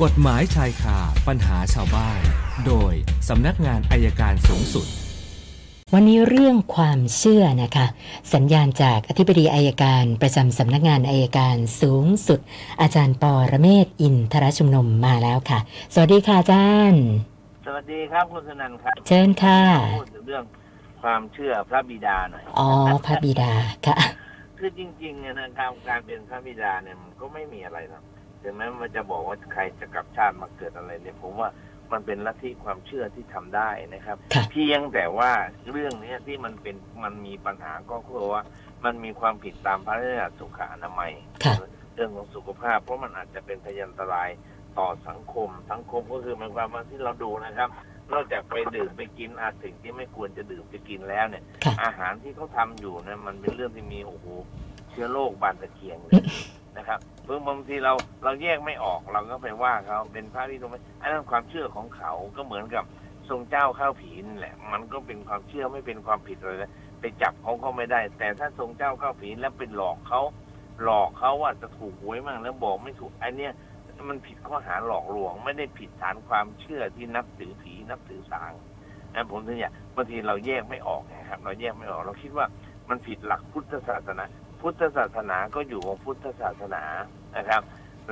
กฎหมายชายคาปัญหาชาวบ้าน โดยสำนักงานอายการสูงสุด วันนี้เรื่องความเชื่อนะคะ สัญญาณจากอธิบดีอายการประจำสำนักงานอายการสูงสุด อาจารย์ปอระเมศอินทรชุมนมมาแล้วค่ะ สวัสดีค่ะอาจารย์ สวัสดีครับคุณสนันท์ครับเชิญค่ะพูดถึงเรื่องความเชื่อพระบิดาหน่อยอ๋อพระบิดาค่ะ คือจริงๆเนี่ยนะครับการเป็นพระบิดาเนี่ยมันก็ไม่มีอะไรหรอก ถึงแม้มันจะบอกว่าใครจะกลับชาติมาเกิดอะไรเนี่ยผมว่ามันเป็นลัทธิความเชื่อที่ทำได้นะครับค่ะเพียงแต่ว่าเรื่องเนี้ยที่มันเป็นมันมีปัญหาก็คือว่า มันมีความผิดตามพระราชบัญญัติสุขอนามัยค่ะเรื่องของสุขภาพ เพราะมันอาจจะเป็นพยันตรายต่อสังคม สังคมก็คือหมายความว่าที่เราดูนะครับ นอกจากไปดื่มไปกินอาสิ่งที่ไม่ควรจะดื่มจะกินแล้วเนี่ยค่ะอาหารที่เขาทำอยู่เนี่ยมันเป็นเรื่องที่มีโอ้โหเชื้อโรคบานตะเกียงเลย นะครับเพิ่งบางทีเราเราแยกไม่ออกเราก็ไปว่าเขาเป็นพระที่ตรงไม่อันนั้นความเชื่อของเขาก็เหมือนกับทรงเจ้าข้าวผีนแหละ มันก็เป็นความเชื่อไม่เป็นความผิดอะไรเลยไปจับเขาก็ไม่ได้ แต่ถ้าทรงเจ้าข้าวผีแล้วเป็นหลอกเขาหลอกเขาว่าจะถูกหวยมั่งแล้วบอกไม่ถูกไอเนี้ยมันผิดข้อหาหลอกลวง ไม่ได้ผิดฐานความเชื่อที่นับถือผีนับถือสางนะผมถึงอยากบางทีเราแยกไม่ออกนะครับ เราแยกไม่ออก เราคิดว่ามันผิดหลักพุทธศาสนา พุทธศาสนาก็อยู่ของพุทธศาสนานะครับ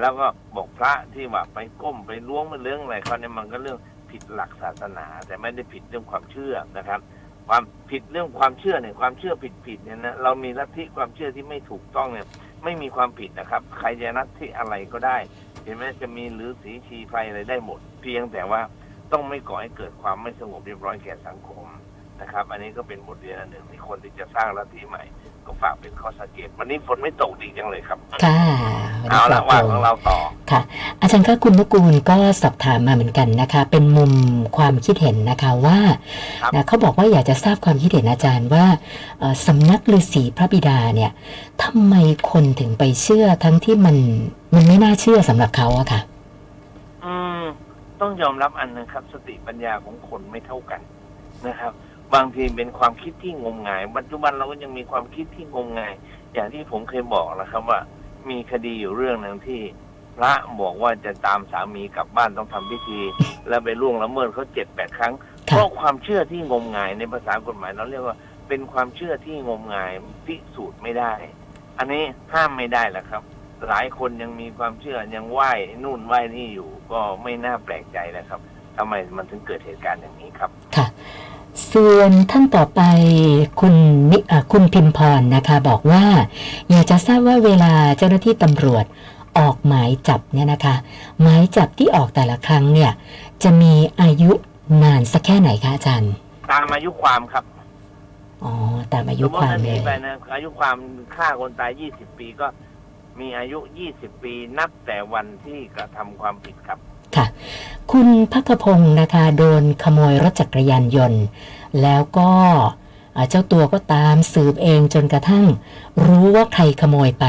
แล้วก็บอกพระที่ว่าไปก้มไปล้วงมันเรื่องอะไรเขาเนี่ยมันก็เรื่องผิดหลักศาสนา แต่ไม่ได้ผิดเรื่องความเชื่อนะครับ ความผิดเรื่องความเชื่อเนี่ยความเชื่อผิดผิดๆเนี่ยนะเรามีลัทธิความเชื่อที่ไม่ถูกต้องเนี่ยไม่มีความผิดนะครับ ใครจะนัดที่อะไรก็ได้เห็นไหมจะมีหรือสีชีไฟอะไรได้หมด เพียงแต่ว่าต้องไม่ก่อให้เกิดความไม่สงบเรียบร้อยแก่สังคม นะครับ อันนี้ก็เป็นบทเรียนอันหนึ่งที่คนที่จะสร้างลัทธิใหม่ ก็ฝากเป็นข้อสังเกต วันนี้ฝนไม่ตกดีจังเลยครับ ค่ะเอาละวันว่านี้ขปลอดงโปร่งเราต่อค่ะ อาจารย์คะคุณนุกูลก็สอบถามมาเหมือนกันนะคะ เป็นมุมความคิดเห็นนะคะว่าครับนะเขาบอกว่าอยากจะทราบความคิดเห็นอาจารย์ว่าเอ่อสำนักฤาษีพระบิดาเนี่ยทำไมคนถึงไปเชื่อทั้งที่มันมันไม่น่าเชื่อสำหรับเขาอะค่ะ อืมต้องยอมรับอันหนึงครับ สติปัญญาของคนไม่เท่ากันนะครับ บางทีเป็นความคิดที่งมงาย ปัจจุบันเราก็ยังมีความคิดที่งมงาย อย่างที่ผมเคยบอกนะครับว่า มีคดีอยู่เรื่องหนึ่งที่พระบอกว่าจะตามสามีกลับบ้านต้องทำพิธี แล้วไปล่วงละเมิดเขาเจ็ดแปดครั้งค่ะเพราะความเชื่อที่งมงายในภาษากฎหมายเราเรียกว่าเป็นความเชื่อที่งมงายพิสูจน์ไม่ได้ อันนี้ห้ามไม่ได้แหละครับ หลายคนยังมีความเชื่อยังไหว้นู่นไหว้นี่อยู่ ก็ไม่น่าแปลกใจนะครับทำไมมันถึงเกิดเหตุการณ์อย่างนี้ครับ ค่ะ ส่วนท่านต่อไปคุณนิอ่าคุณพิมพรนะคะ บอกว่า อยากจะทราบว่าเวลาเจ้าหน้าที่ตำรวจออกหมายจับเนี่ยนะคะหมายจับที่ออกแต่ละครั้งเนี่ย จะมีอายุนานสักแค่ไหนคะอาจารย์ ตามอายุความครับอ๋อตามอาสยุมมคติวามถ้าหเลนียไปนะอายุความฆ่าคนตาย20ปีก็มีอายุ20ปีนับแต่วันที่กระทำความผิดครับ คุณพักพงศ์นะคะโดนขโมยรถจักรยานยนต์ แล้วก็เจ้าตัวก็ตามสืบเองจนกระทั่ง รู้ว่าใครขโมยไป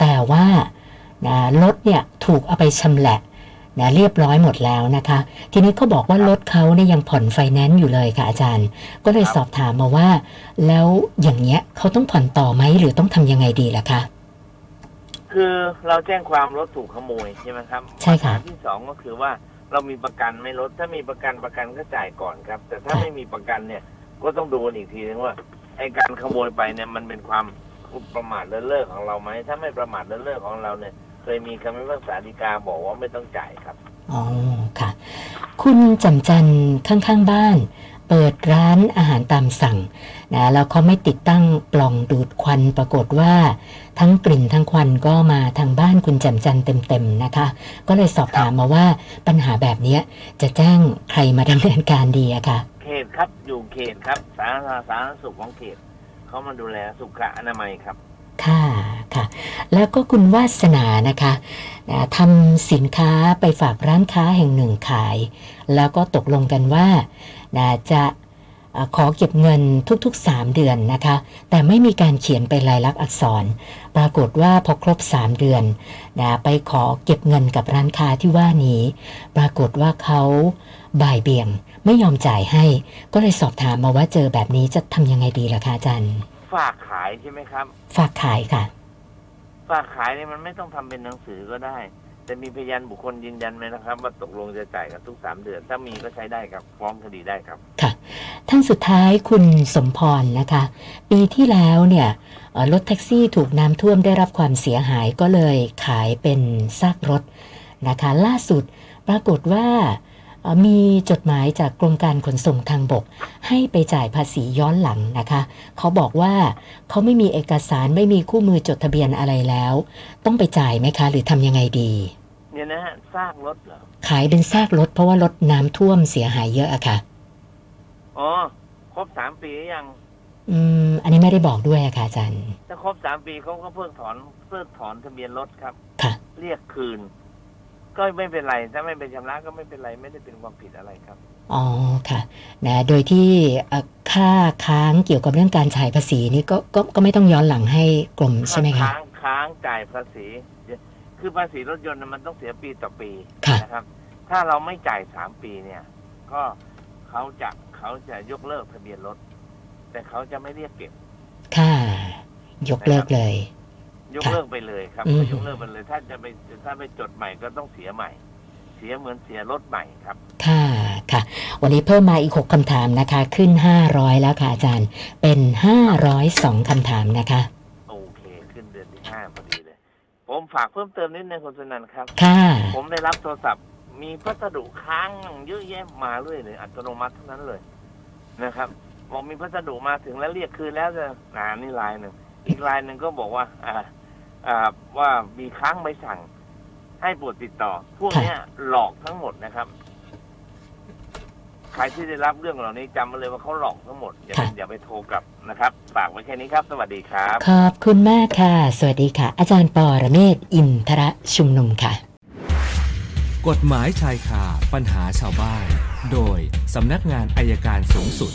แต่ว่านะรถเนี่ยถูกเอาไปชำแหละนะเรียบร้อยหมดแล้วนะคะ ทีนี้เขาบอกว่ารถเขาเนี่ยยังผ่อนไฟแนนซ์อยู่เลยค่ะอาจารย์ ก็เลยสอบถามมาว่า แล้วอย่างเงี้ยเขาต้องผ่อนต่อไหมหรือต้องทำยังไงดีล่ะคะ คือเราแจ้งความรถถูกขโมยใช่ไหมครับใช่ค่ะปัญหาที่สองก็คือว่าเรามีประกันไหม่รถถ้ามีประกันประกันก็จ่ายก่อนครับ แต่ถ้าค่ะไม่มีประกันเนี่ยก็ต้องดูกันอีกทีนึงว่าไอการขโมยไปเนี่ยมันเป็นความประมาทเลินเล่อของเราไหมถ้าไม่ประมาทเลินเล่อของเราเนี่ย เคยมีคำพิพากษาฎีกาบอกว่าไม่ต้องจ่ายครับอ๋อค่ะ คุณจำจันข้างๆบ้าน เปิดร้านอาหารตามสั่งนะแล้วเขาไม่ติดตั้งปล่องดูดควันปรากฏว่า ทั้งกลิ่นทั้งควันก็มาทางบ้านคุณจำจันเต็มๆนะคะ ก็เลยสอบถามมาว่าปัญหาแบบเนี้ยจะแจ้งใครมาดำเนินการดีอะค่ะเขตครับอยู่เขตครับสาธารณสาธารณสุขของเขตเขามาดูแลสุขอนามัยครับค่ะค่ะ แล้วก็คุณวาสนานะคะนะทำสินค้าไปฝากร้านค้าแห่งหนึ่งขาย แล้วก็ตกลงกันว่า นะจะเอ่อขอเก็บเงินทุก ๆ 3 เดือนนะคะ แต่ไม่มีการเขียนเป็นลายลักษณ์อักษร ปรากฏว่าพอครบ 3 เดือนนะไปขอเก็บเงินกับร้านค้าที่ว่านี้ ปรากฏว่าเขาบ่ายเบี่ยงไม่ยอมจ่ายให้ ก็เลยสอบถามมาว่าเจอแบบนี้จะทำยังไงดีล่ะคะอาจารย์ ฝากขายใช่ไหมครับ ฝากขายค่ะ ฝากขายเนี่ยมันไม่ต้องทำเป็นหนังสือก็ได้ แต่มีพยานบุคคลยืนยันไหมนะครับ ว่าตกลงจะจ่ายกันทุกสามเดือน ถ้ามีก็ใช้ได้ครับฟ้องคดีได้ครับ ค่ะ ท่านสุดท้ายคุณสมพรนะคะ ปีที่แล้วเนี่ยรถแท็กซี่ถูกน้ำท่วมได้รับความเสียหายก็เลยขายเป็นซากรถนะคะ ล่าสุดปรากฏว่ามีจดหมายจากกรมการขนส่งทางบก ให้ไปจ่ายภาษีย้อนหลังนะคะ เขาบอกว่าเขาไม่มีเอกสารไม่มีคู่มือจดทะเบียนอะไรแล้ว ต้องไปจ่ายไหมคะ หรือทำยังไงดี เนี่ยนะฮะซากรถเหรอขายเป็นซากรถเพราะว่ารถน้ำท่วมเสียหายเยอะอะค่ะ อ๋อ ครบสามปีหรือยัง อืม อันนี้ไม่ได้บอกด้วยอะค่ะอาจารย์ ถ้าครบสามปีเขาก็เพิกถอนเพิกถอนทะเบียนรถครับ ค่ะ เรียกคืน ก็ไม่เป็นไร ถ้าไม่เป็นชำระก็ไม่เป็นไร ไม่ได้เป็นความผิดอะไรครับ อ๋อ ค่ะ นะ โดยที่เอ่อค่าค้างเกี่ยวกับเรื่องการจ่ายภาษีนี่ก็ ก็ ก็ไม่ต้องย้อนหลังให้กรมใช่ไหมคะค้าง ค้างจ่ายภาษี คือภาษีรถยนต์น่ะมันต้องเสียปีต่อปีค่ะนะครับ ถ้าเราไม่จ่ายสามปีเนี่ย ก็เขาจะเขาจะยกเลิกทะเบียนรถ แต่เขาจะไม่เรียกเก็บ ค่ะ ยกเลิกเลย ยกค่ะเลิกไปเลยครับอืมยกเลิกไปเลย ถ้าจะไปถ้าไปจดใหม่ก็ต้องเสียใหม่ เสียเหมือนเสียรถใหม่ครับ ค่ะค่ะ วันนี้เพิ่มมาอีก6คำถามนะคะ ขึ้น500แล้วค่ะอาจารย์ เป็น502คำถามนะคะ โอเค ขึ้นเดือนที่ห้าพอดีเลย ผมฝากเพิ่มเติมนิดนึงคุณสนันครับ ค่ะ ผมได้รับโทรศัพท์ มีพัสดุค้างเยอะแยะมาเรื่อยเลยอัตโนมัติทั้งนั้นเลยนะครับบอกมีพัสดุมาถึงแล้วเรียกคืนแล้วจะนานี่ลายหนึ่งอีกลายหนึ่งก็บอกว่า อ่า อ่าว่ามีค้างใบสั่ง ให้โปรดติดต่อ พวกเนี้ยหลอกทั้งหมดนะครับ ใครที่ได้รับเรื่องเหล่านี้จำมาเลยว่าเขาหลอกทั้งหมด อย่าไปค่ะ อย่าไปโทรกลับนะครับ ฝากไว้แค่นี้ครับ สวัสดีครับ ขอบคุณมากค่ะ สวัสดีค่ะ อาจารย์ปอระเมศวร์อินทระชุมนุมค่ะ กฎหมายชายคาปัญหาชาวบ้าน โดยสำนักงานอายการสูงสุด